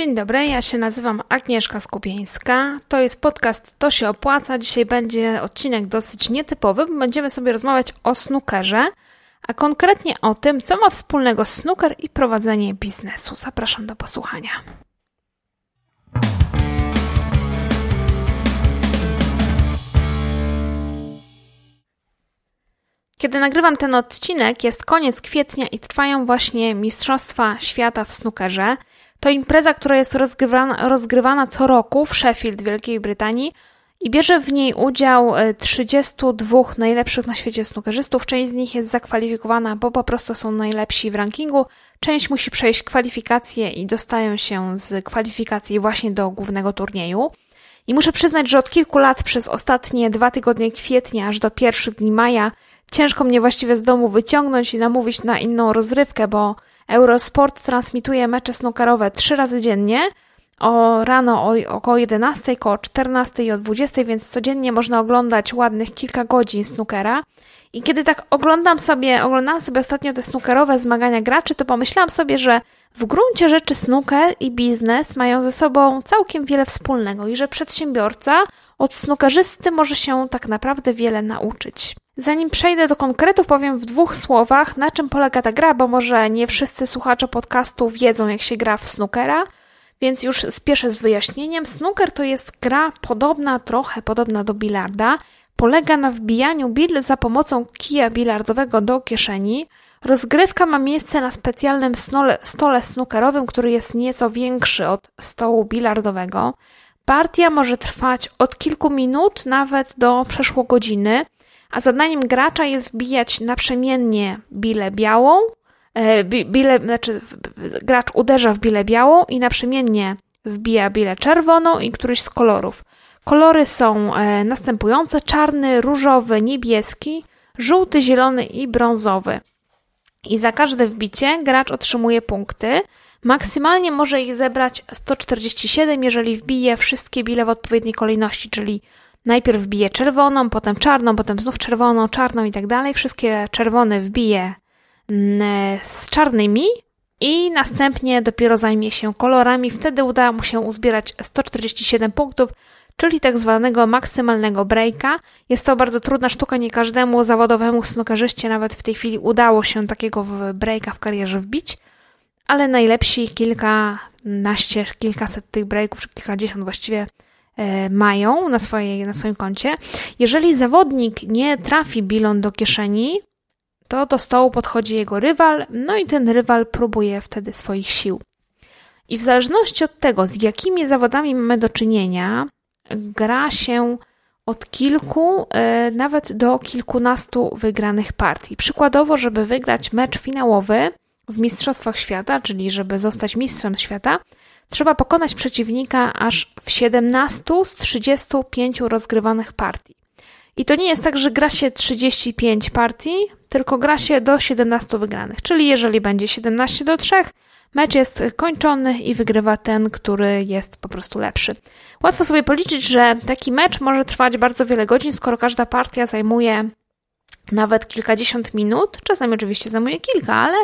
Dzień dobry, ja się nazywam Agnieszka Skupieńska. To jest podcast To się opłaca. Dzisiaj będzie odcinek dosyć nietypowy, bo będziemy sobie rozmawiać o snookerze, a konkretnie o tym, co ma wspólnego snooker i prowadzenie biznesu. Zapraszam do posłuchania. Kiedy nagrywam ten odcinek, jest koniec kwietnia i trwają właśnie Mistrzostwa Świata w snookerze. To impreza, która jest rozgrywana, rozgrywana co roku w Sheffield, Wielkiej Brytanii i bierze w niej udział 32 e, najlepszych na świecie snookerzystów. Część z nich jest zakwalifikowana, bo po prostu są najlepsi w rankingu. Część musi przejść kwalifikacje i dostają się z kwalifikacji właśnie do głównego turnieju. I muszę przyznać, że od kilku lat, przez ostatnie dwa tygodnie kwietnia aż do pierwszych dni maja, ciężko mnie właściwie z domu wyciągnąć i namówić na inną rozrywkę, bo Eurosport transmituje mecze snookerowe trzy razy dziennie. O rano o, około 11, około 14 i o 20, więc codziennie można oglądać ładnych kilka godzin snookera. I kiedy tak oglądam sobie, oglądałam sobie ostatnio te snookerowe zmagania graczy, to pomyślałam sobie, że w gruncie rzeczy snooker i biznes mają ze sobą całkiem wiele wspólnego i że przedsiębiorca od snookerzysty może się tak naprawdę wiele nauczyć. Zanim przejdę do konkretów, powiem w dwóch słowach, na czym polega ta gra, bo może nie wszyscy słuchacze podcastu wiedzą, jak się gra w snookera, więc już spieszę z wyjaśnieniem. Snooker to jest gra podobna, trochę podobna do bilarda. Polega na wbijaniu bil za pomocą kija bilardowego do kieszeni. Rozgrywka ma miejsce na specjalnym stole, stole snookerowym, który jest nieco większy od stołu bilardowego. Partia może trwać od kilku minut nawet do przeszło godziny a zadaniem gracza jest wbijać naprzemiennie bilę białą, e, bile, znaczy gracz uderza w bilę białą i naprzemiennie wbija bilę czerwoną i któryś z kolorów. Kolory są e, następujące: czarny, różowy, niebieski, żółty, zielony i brązowy. I za każde wbicie gracz otrzymuje punkty. Maksymalnie może ich zebrać 147, jeżeli wbije wszystkie bile w odpowiedniej kolejności, czyli Najpierw wbije czerwoną, potem czarną, potem znów czerwoną, czarną i tak dalej. Wszystkie czerwone wbije mm, z czarnymi i następnie dopiero zajmie się kolorami. Wtedy uda mu się uzbierać 147 punktów, czyli tak zwanego maksymalnego breaka. Jest to bardzo trudna sztuka, nie każdemu zawodowemu snookerzyście nawet w tej chwili udało się takiego breaka w karierze wbić, ale najlepsi kilkanaście, kilkaset tych breaków, czy kilkadziesiąt właściwie E, mają na, swojej, na swoim koncie. Jeżeli zawodnik nie trafi bilon do kieszeni, to do stołu podchodzi jego rywal, no i ten rywal próbuje wtedy swoich sił. I w zależności od tego, z jakimi zawodami mamy do czynienia, gra się od kilku, e, nawet do kilkunastu wygranych partii. Przykładowo, żeby wygrać mecz finałowy w Mistrzostwach Świata, czyli żeby zostać mistrzem świata, Trzeba pokonać przeciwnika aż w 17 z 35 rozgrywanych partii. I to nie jest tak, że gra się 35 partii, tylko gra się do 17 wygranych. Czyli jeżeli będzie 17 do 3, mecz jest kończony i wygrywa ten, który jest po prostu lepszy. Łatwo sobie policzyć, że taki mecz może trwać bardzo wiele godzin, skoro każda partia zajmuje nawet kilkadziesiąt minut. Czasami oczywiście zajmuje kilka, ale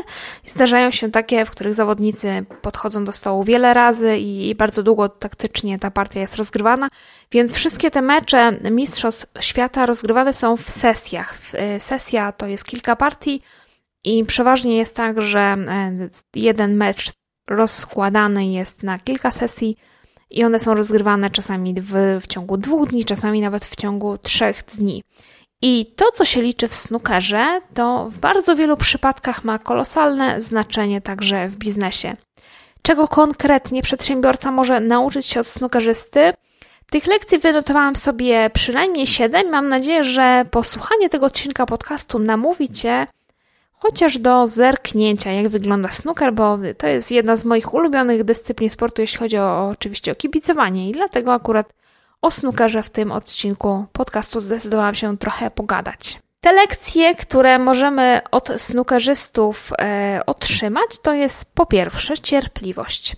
zdarzają się takie, w których zawodnicy podchodzą do stołu wiele razy i bardzo długo taktycznie ta partia jest rozgrywana. Więc wszystkie te mecze Mistrzostw Świata rozgrywane są w sesjach. Y, sesja to jest kilka partii i przeważnie jest tak, że e, jeden mecz rozkładany jest na kilka sesji i one są rozgrywane czasami w, w ciągu dwóch dni, czasami nawet w ciągu trzech dni. I to, co się liczy w snookerze, to w bardzo wielu przypadkach ma kolosalne znaczenie także w biznesie. Czego konkretnie przedsiębiorca może nauczyć się od snookerzysty? Tych lekcji wynotowałam sobie przynajmniej 7. Mam nadzieję, że posłuchanie tego odcinka podcastu namówi Cię chociaż do zerknięcia, jak wygląda snooker, bo to jest jedna z moich ulubionych dyscyplin sportu, jeśli chodzi o, oczywiście o kibicowanie i dlatego akurat o snookerze w tym odcinku podcastu zdecydowałam się trochę pogadać. Te lekcje, które możemy od snookerzystów e, otrzymać, to jest po pierwsze cierpliwość.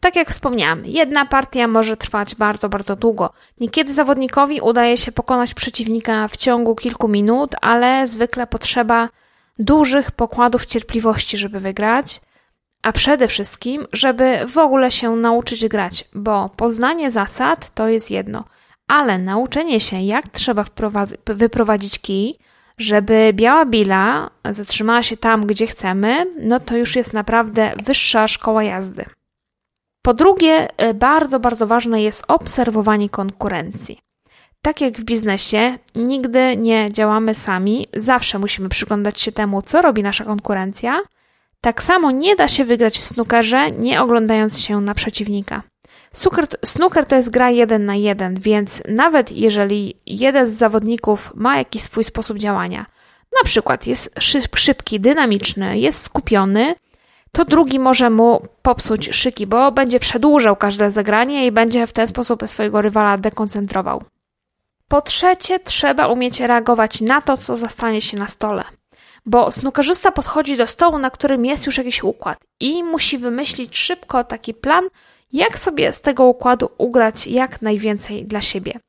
Tak jak wspomniałam, jedna partia może trwać bardzo, bardzo długo. Niekiedy zawodnikowi udaje się pokonać przeciwnika w ciągu kilku minut, ale zwykle potrzeba dużych pokładów cierpliwości, żeby wygrać. A przede wszystkim, żeby w ogóle się nauczyć grać, bo poznanie zasad to jest jedno, ale nauczenie się, jak trzeba wyprowadzić kij, żeby biała bila zatrzymała się tam, gdzie chcemy, no to już jest naprawdę wyższa szkoła jazdy. Po drugie, y, bardzo, bardzo ważne jest obserwowanie konkurencji. Tak jak w biznesie, nigdy nie działamy sami, zawsze musimy przyglądać się temu, co robi nasza konkurencja. Tak samo nie da się wygrać w snookerze, nie oglądając się na przeciwnika. Snooker, snooker to jest gra jeden na jeden, więc nawet jeżeli jeden z zawodników ma jakiś swój sposób działania, na przykład jest szybki, dynamiczny, jest skupiony, to drugi może mu popsuć szyki, bo będzie przedłużał każde zagranie i będzie w ten sposób swojego rywala dekoncentrował. Po trzecie, trzeba umieć reagować na to, co zastanie się na stole. Bo snookerzysta podchodzi do stołu, na którym jest już jakiś układ i musi wymyślić szybko taki plan, jak sobie z tego układu ugrać jak najwięcej dla siebie.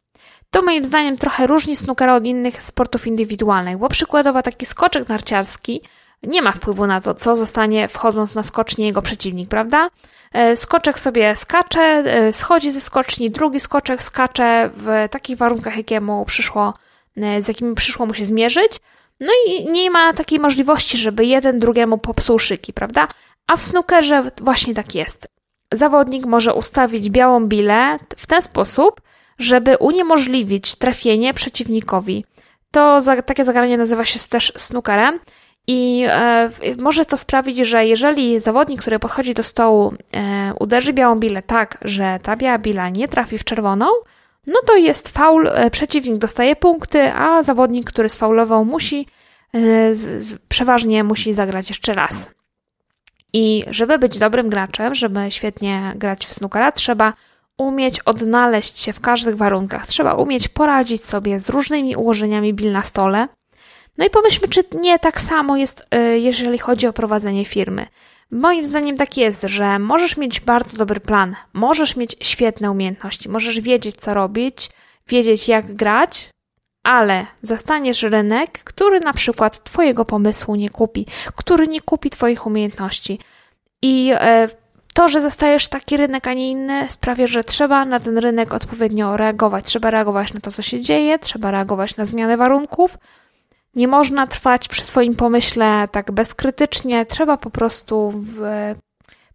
To moim zdaniem trochę różni snookera od innych sportów indywidualnych, bo przykładowo taki skoczek narciarski nie ma wpływu na to, co zostanie wchodząc na skocznie jego przeciwnik, prawda? E, skoczek sobie skacze, e, schodzi ze skoczni, drugi skoczek skacze w takich warunkach, jakie mu przyszło, e, z jakimi przyszło mu się zmierzyć. No i nie ma takiej możliwości, żeby jeden drugiemu popsuł szyki, prawda? A w snookerze właśnie tak jest. Zawodnik może ustawić białą bilę w ten sposób, żeby uniemożliwić trafienie przeciwnikowi. To za, takie zagranie nazywa się też snookerem. I e, może to sprawić, że jeżeli zawodnik, który podchodzi do stołu, e, uderzy białą bilę tak, że ta biała bila nie trafi w czerwoną, no to jest faul, e, przeciwnik dostaje punkty, a zawodnik, który sfaulował, musi z, przeważnie musi zagrać jeszcze raz. I żeby być dobrym graczem, żeby świetnie grać w snookera, trzeba umieć odnaleźć się w każdych warunkach. Trzeba umieć poradzić sobie z różnymi ułożeniami bil na stole. No i pomyślmy, czy nie tak samo jest, y, jeżeli chodzi o prowadzenie firmy. Moim zdaniem tak jest, że możesz mieć bardzo dobry plan, możesz mieć świetne umiejętności, możesz wiedzieć, co robić, wiedzieć, jak grać, ale zastaniesz rynek, który na przykład Twojego pomysłu nie kupi, który nie kupi Twoich umiejętności. I e, to, że zastajesz taki rynek, a nie inny, sprawia, że trzeba na ten rynek odpowiednio reagować. Trzeba reagować na to, co się dzieje, trzeba reagować na zmianę warunków. Nie można trwać przy swoim pomyśle tak bezkrytycznie, trzeba po prostu w...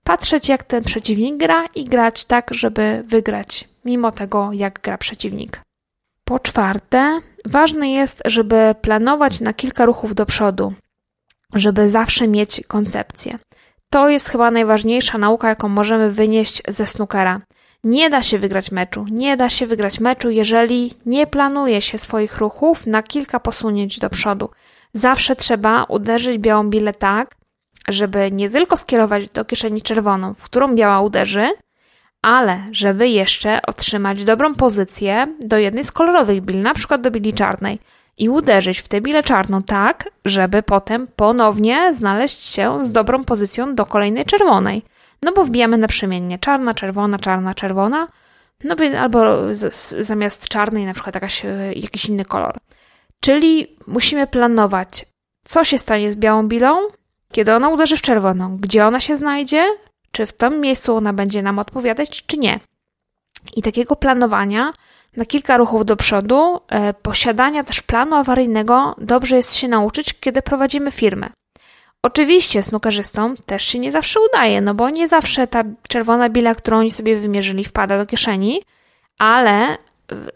patrzeć, jak ten przeciwnik gra i grać tak, żeby wygrać, mimo tego, jak gra przeciwnik. Po czwarte, ważne jest, żeby planować na kilka ruchów do przodu, żeby zawsze mieć koncepcję. To jest chyba najważniejsza nauka, jaką możemy wynieść ze snookera. Nie da się wygrać meczu. Nie da się wygrać meczu, jeżeli nie planuje się swoich ruchów na kilka posunięć do przodu. Zawsze trzeba uderzyć białą bilę tak, żeby nie tylko skierować do kieszeni czerwoną, w którą biała uderzy, ale żeby jeszcze otrzymać dobrą pozycję do jednej z kolorowych bil, na przykład do bili czarnej i uderzyć w tę bilę czarną tak, żeby potem ponownie znaleźć się z dobrą pozycją do kolejnej czerwonej. No bo wbijamy naprzemiennie czarna, czerwona, czarna, czerwona, no albo zamiast czarnej na przykład jakaś, e, jakiś inny kolor. Czyli musimy planować, co się stanie z białą bilą, kiedy ona uderzy w czerwoną, gdzie ona się znajdzie, czy w tym miejscu ona będzie nam odpowiadać, czy nie. I takiego planowania na kilka ruchów do przodu, e, posiadania też planu awaryjnego dobrze jest się nauczyć, kiedy prowadzimy firmę. Oczywiście snookerzystom też się nie zawsze udaje, no bo nie zawsze ta czerwona bila, którą oni sobie wymierzyli, wpada do kieszeni, ale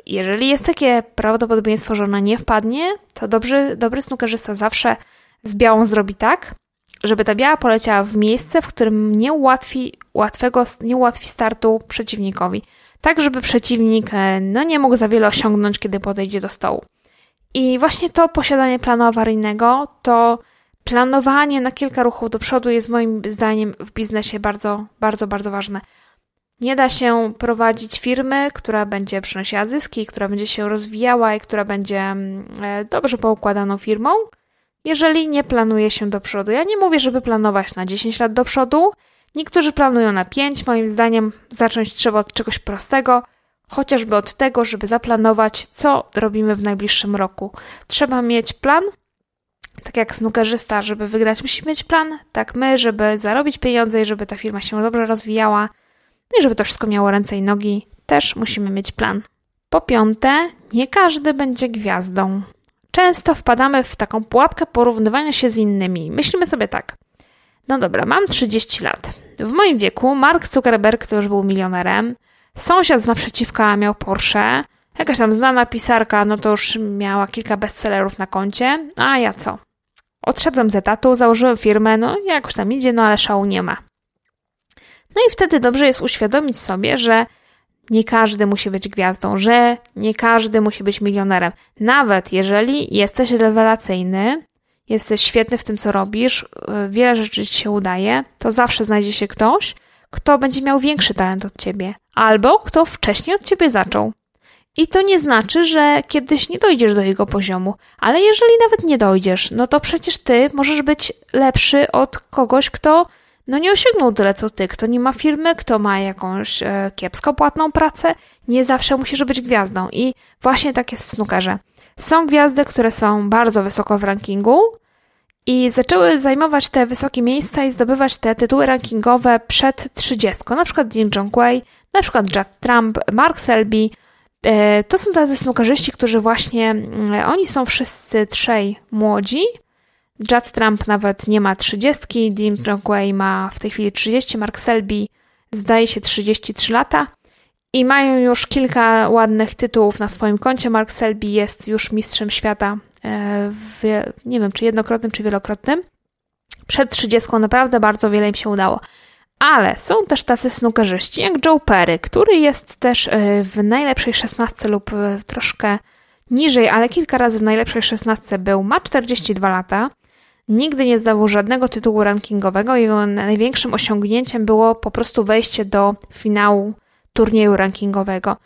jeżeli jest takie prawdopodobieństwo, że ona nie wpadnie, to dobry, dobry snookerzysta zawsze z białą zrobi tak, żeby ta biała poleciała w miejsce, w którym nie ułatwi, łatwego, nie ułatwi startu przeciwnikowi. Tak, żeby przeciwnik e, no, nie mógł za wiele osiągnąć, kiedy podejdzie do stołu. I właśnie to posiadanie planu awaryjnego, to planowanie na kilka ruchów do przodu jest moim zdaniem w biznesie bardzo, bardzo, bardzo ważne. Nie da się prowadzić firmy, która będzie przynosiła zyski, która będzie się rozwijała i która będzie mm, e, dobrze poukładaną firmą, jeżeli nie planuje się do przodu. Ja nie mówię, żeby planować na 10 lat do przodu. Niektórzy planują na 5. Moim zdaniem zacząć trzeba od czegoś prostego, chociażby od tego, żeby zaplanować, co robimy w najbliższym roku. Trzeba mieć plan Tak jak snookerzysta, żeby wygrać, musi mieć plan, tak my, żeby zarobić pieniądze i żeby ta firma się dobrze rozwijała, no i żeby to wszystko miało ręce i nogi, też musimy mieć plan. Po piąte, nie każdy będzie gwiazdą. Często wpadamy w taką pułapkę porównywania się z innymi. Myślimy sobie tak. No dobra, mam 30 lat. W moim wieku Mark Zuckerberg to już był milionerem, sąsiad z naprzeciwka miał Porsche, jakaś tam znana pisarka, no to już miała kilka bestsellerów na koncie, a ja co? Odszedłem z etatu, założyłem firmę, no jakoś tam idzie, no ale szału nie ma. No i wtedy dobrze jest uświadomić sobie, że nie każdy musi być gwiazdą, że nie każdy musi być milionerem. Nawet jeżeli jesteś rewelacyjny, jesteś świetny w tym, co robisz, y, wiele rzeczy ci się udaje, to zawsze znajdzie się ktoś, kto będzie miał większy talent od ciebie, albo kto wcześniej od ciebie zaczął. I to nie znaczy, że kiedyś nie dojdziesz do jego poziomu, ale jeżeli nawet nie dojdziesz, no to przecież ty możesz być lepszy od kogoś, kto no nie osiągnął tyle co ty, kto nie ma firmy, kto ma jakąś e, kiepsko płatną pracę, nie zawsze musisz być gwiazdą. I właśnie tak jest w snookerze. Są gwiazdy, które są bardzo wysoko w rankingu i zaczęły zajmować te wysokie miejsca i zdobywać te tytuły rankingowe przed 30. Na przykład Dean Jongwei, na przykład Judd Trump, Mark Selby. E, to są tacy snookerzyści, którzy właśnie, mm, oni są wszyscy trzej młodzi, Judd Trump nawet nie ma 30, Dean Jongwei ma w tej chwili 30, Mark Selby zdaje się 33 lata i mają już kilka ładnych tytułów na swoim koncie. Mark Selby jest już mistrzem świata, e, w, nie wiem czy jednokrotnym, czy wielokrotnym. Przed 30 naprawdę bardzo wiele im się udało. Ale są też tacy snookerzyści jak Joe Perry, który jest też e, w najlepszej 16 lub e, troszkę niżej, ale kilka razy w najlepszej 16 był, ma 42 lata. Nigdy nie zdawał żadnego tytułu rankingowego. Jego największym osiągnięciem było po prostu wejście do finału turnieju rankingowego.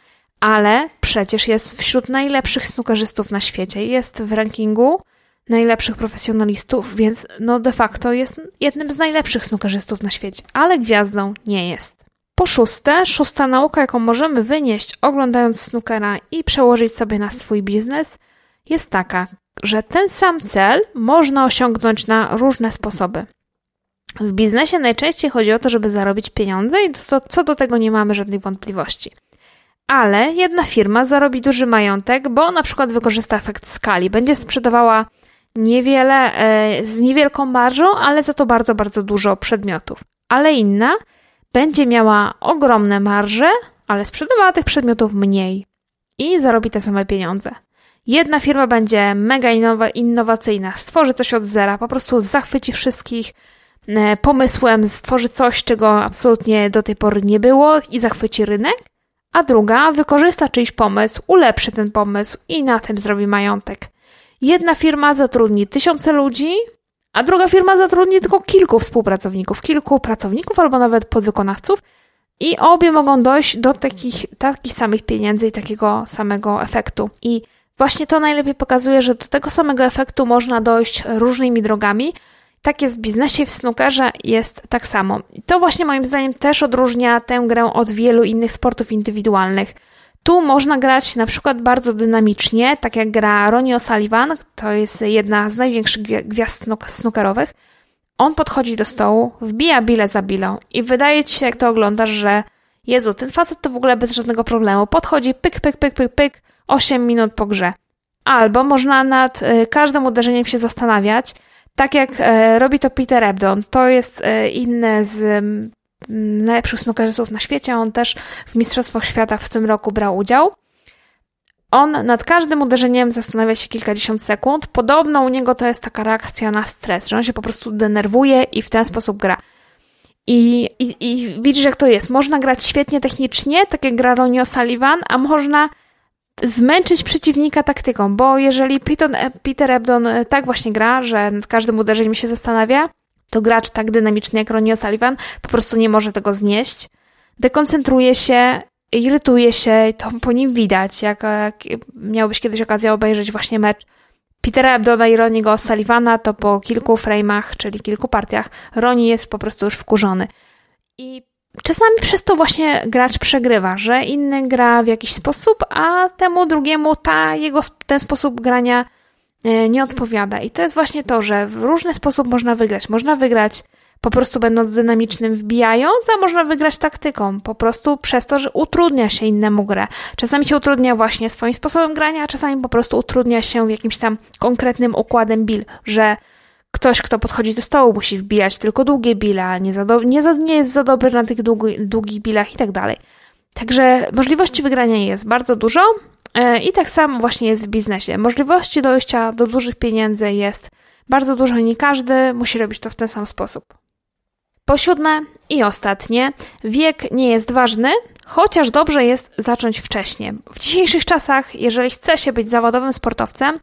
Ale przecież jest wśród najlepszych snookerzystów na świecie. Jest w rankingu najlepszych profesjonalistów, więc no de facto jest jednym z najlepszych snookerzystów na świecie. Ale gwiazdą nie jest. Po szóste, szósta nauka, jaką możemy wynieść oglądając snookera i przełożyć sobie na swój biznes, jest taka że ten sam cel można osiągnąć na różne sposoby. W biznesie najczęściej chodzi o to, żeby zarobić pieniądze i to, co do tego nie mamy żadnych wątpliwości. Ale jedna firma zarobi duży majątek, bo na przykład wykorzysta efekt skali. Będzie sprzedawała niewiele, e, z niewielką marżą, ale za to bardzo, bardzo dużo przedmiotów. Ale inna będzie miała ogromne marże, ale sprzedawała tych przedmiotów mniej i zarobi te same pieniądze. Jedna firma będzie mega innowacyjna, stworzy coś od zera, po prostu zachwyci wszystkich e, pomysłem, stworzy coś, czego absolutnie do tej pory nie było i zachwyci rynek, a druga wykorzysta czyjś pomysł, ulepszy ten pomysł i na tym zrobi majątek. Jedna firma zatrudni tysiące ludzi, a druga firma zatrudni tylko kilku współpracowników, kilku pracowników albo nawet podwykonawców i obie mogą dojść do takich, takich samych pieniędzy i takiego samego efektu. I Właśnie to najlepiej pokazuje, że do tego samego efektu można dojść różnymi drogami. Tak jest w biznesie, w snookerze jest tak samo. I to właśnie moim zdaniem też odróżnia tę grę od wielu innych sportów indywidualnych. Tu można grać na przykład bardzo dynamicznie, tak jak gra Ronnie O'Sullivan, to jest jedna z największych gwiazd snookerowych. On podchodzi do stołu, wbija bile za bilą i wydaje ci się, jak to oglądasz, że Jezu, ten facet to w ogóle bez żadnego problemu. Podchodzi, pyk, pyk, pyk, pyk, pyk, 8 minut po grze. Albo można nad y, każdym uderzeniem się zastanawiać, tak jak y, robi to Peter Ebdon. To jest y, inny z najlepszych snookerzystów na świecie. On też w Mistrzostwach Świata w tym roku brał udział. On nad każdym uderzeniem zastanawia się kilkadziesiąt sekund. Podobno u niego to jest taka reakcja na stres, że on się po prostu denerwuje i w ten sposób gra. I, i, i widzisz, jak to jest. Można grać świetnie technicznie, tak jak gra Ronnie O'Sullivan, a można zmęczyć przeciwnika taktyką, bo jeżeli Peter, Peter Ebdon tak właśnie gra, że nad każdym uderzeniem się zastanawia, to gracz tak dynamiczny jak Ronnie O'Sullivan po prostu nie może tego znieść. Dekoncentruje się, irytuje się, to po nim widać, jak, jak miałbyś kiedyś okazję obejrzeć właśnie mecz Petera Ebdona i Roniego O'Sullivana, to po kilku frame'ach, czyli kilku partiach, Roni jest po prostu już wkurzony. I czasami przez to właśnie gracz przegrywa, że inny gra w jakiś sposób, a temu drugiemu ta jego, ten sposób grania nie odpowiada. I to jest właśnie to, że w różny sposób można wygrać. Można wygrać po prostu będąc dynamicznym, wbijając, a można wygrać taktyką, po prostu przez to, że utrudnia się innemu grę. Czasami się utrudnia właśnie swoim sposobem grania, a czasami po prostu utrudnia się jakimś tam konkretnym układem bil, że ktoś, kto podchodzi do stołu, musi wbijać tylko długie bile, nie, do, nie, za, nie jest za dobry na tych długi, długich bilach i tak dalej. Także możliwości wygrania jest bardzo dużo e, i tak samo właśnie jest w biznesie. Możliwości dojścia do dużych pieniędzy jest bardzo dużo nie każdy musi robić to w ten sam sposób. Po siódme i ostatnie, wiek nie jest ważny, chociaż dobrze jest zacząć wcześniej. W dzisiejszych czasach, jeżeli chce się być zawodowym sportowcem,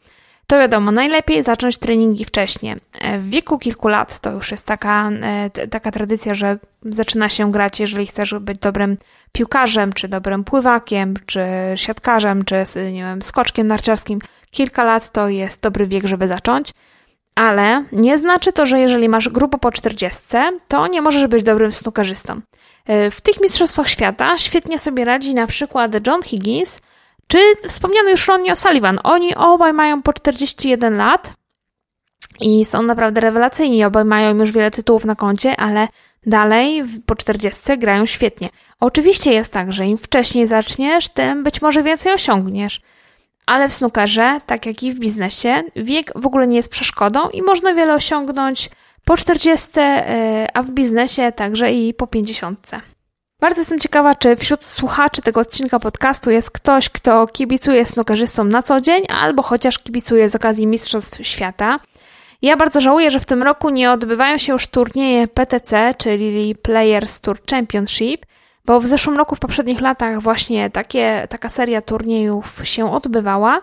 to wiadomo, najlepiej zacząć treningi wcześniej. E, w wieku kilku lat to już jest taka, e, taka tradycja, że zaczyna się grać, jeżeli chcesz być dobrym piłkarzem, czy dobrym pływakiem, czy siatkarzem, czy nie wiem, skoczkiem narciarskim. Kilka lat to jest dobry wiek, żeby zacząć. Ale nie znaczy to, że jeżeli masz grupę po 40, to nie możesz być dobrym snookerzystą. E, w tych mistrzostwach świata świetnie sobie radzi na przykład John Higgins, czy wspomniany już Ronnie O'Sullivan. Oni obaj mają po 41 lat i są naprawdę rewelacyjni. Obaj mają już wiele tytułów na koncie, ale dalej po 40 grają świetnie. Oczywiście jest tak, że im wcześniej zaczniesz, tym być może więcej osiągniesz. Ale w snookerze, tak jak i w biznesie, wiek w ogóle nie jest przeszkodą i można wiele osiągnąć po 40, e, a w biznesie także i po 50. Bardzo jestem ciekawa, czy wśród słuchaczy tego odcinka podcastu jest ktoś, kto kibicuje snookerzystom na co dzień, albo chociaż kibicuje z okazji Mistrzostw Świata. Ja bardzo żałuję, że w tym roku nie odbywają się już turnieje PTC, czyli Players Tour Championship, bo w zeszłym roku, w poprzednich latach właśnie takie, taka seria turniejów się odbywała.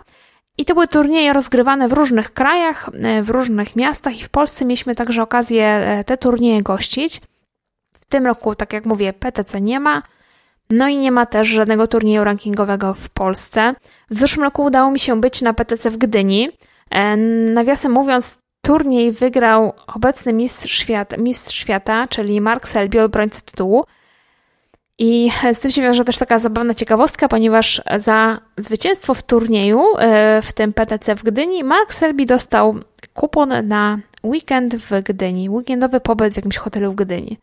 I to były turnieje rozgrywane w różnych krajach, w różnych miastach i w Polsce mieliśmy także okazję e, te turnieje gościć. Tym roku, tak jak mówię, PTC nie ma. No i nie ma też żadnego turnieju rankingowego w Polsce. W zeszłym roku udało mi się być na PTC w Gdyni. E, nawiasem mówiąc, turniej wygrał obecny mistrz świata, mistrz świata czyli Mark Selby, obrońca tytułu. I z tym się wiąże też taka zabawna ciekawostka, ponieważ za zwycięstwo w turnieju, e, w tym PTC w Gdyni, Mark Selby dostał kupon na weekend w Gdyni, weekendowy pobyt w jakimś hotelu w Gdyni.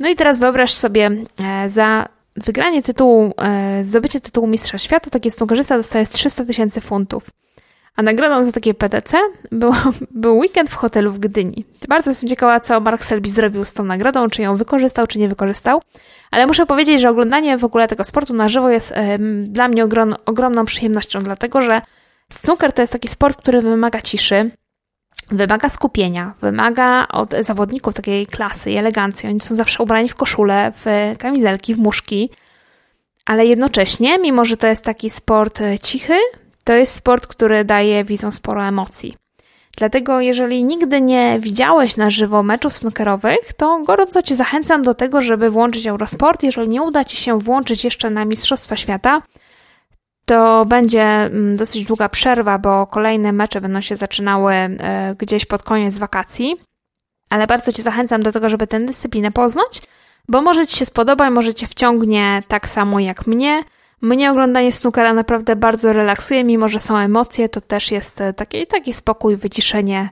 No i teraz wyobraź sobie, e, za wygranie tytułu, e, zdobycie tytułu Mistrza Świata, taki snookerzysta dostaje 300 tysięcy funtów. A nagrodą za takie PTC był, był weekend w hotelu w Gdyni. Bardzo jestem ciekawa, co Mark Selby zrobił z tą nagrodą, czy ją wykorzystał, czy nie wykorzystał. Ale muszę powiedzieć, że oglądanie w ogóle tego sportu na żywo jest dla mnie ogrom, ogromną przyjemnością, dlatego że snooker to jest taki sport, który wymaga ciszy, wymaga skupienia, wymaga od zawodników takiej klasy i elegancji. Oni są zawsze ubrani w koszule, w kamizelki, w muszki, ale jednocześnie, mimo że to jest taki sport e, cichy, to jest sport, który daje widzom sporo emocji. Dlatego, jeżeli nigdy nie widziałeś na żywo meczów snookerowych, to gorąco Cię zachęcam do tego, żeby włączyć Eurosport. Jeżeli nie uda Ci się włączyć jeszcze na Mistrzostwa Świata, to będzie mm, dosyć długa przerwa, bo kolejne mecze będą się zaczynały e, gdzieś pod koniec wakacji. Ale bardzo Cię zachęcam do tego, żeby tę dyscyplinę poznać, bo może Ci się spodoba i może Cię wciągnie tak samo jak mnie. Mnie oglądanie snookera naprawdę bardzo relaksuje, mimo że są emocje, to też jest e, taki, taki spokój, wyciszenie.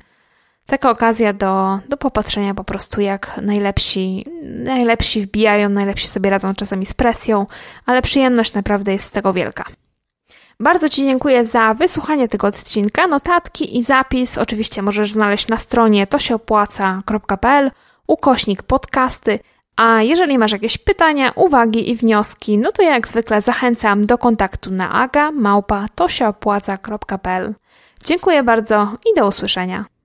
Taka okazja do, do popatrzenia po prostu, jak najlepsi, najlepsi wbijają, najlepsi sobie radzą czasami z presją, ale przyjemność naprawdę jest z tego wielka. Bardzo Ci dziękuję za wysłuchanie tego odcinka. Notatki i zapis oczywiście możesz znaleźć na stronie tosiopłaca.pl ukośnik podcasty. A jeżeli masz jakieś pytania, uwagi i wnioski, no to jak zwykle zachęcam do kontaktu na aga małpa. Dziękuję bardzo i do usłyszenia.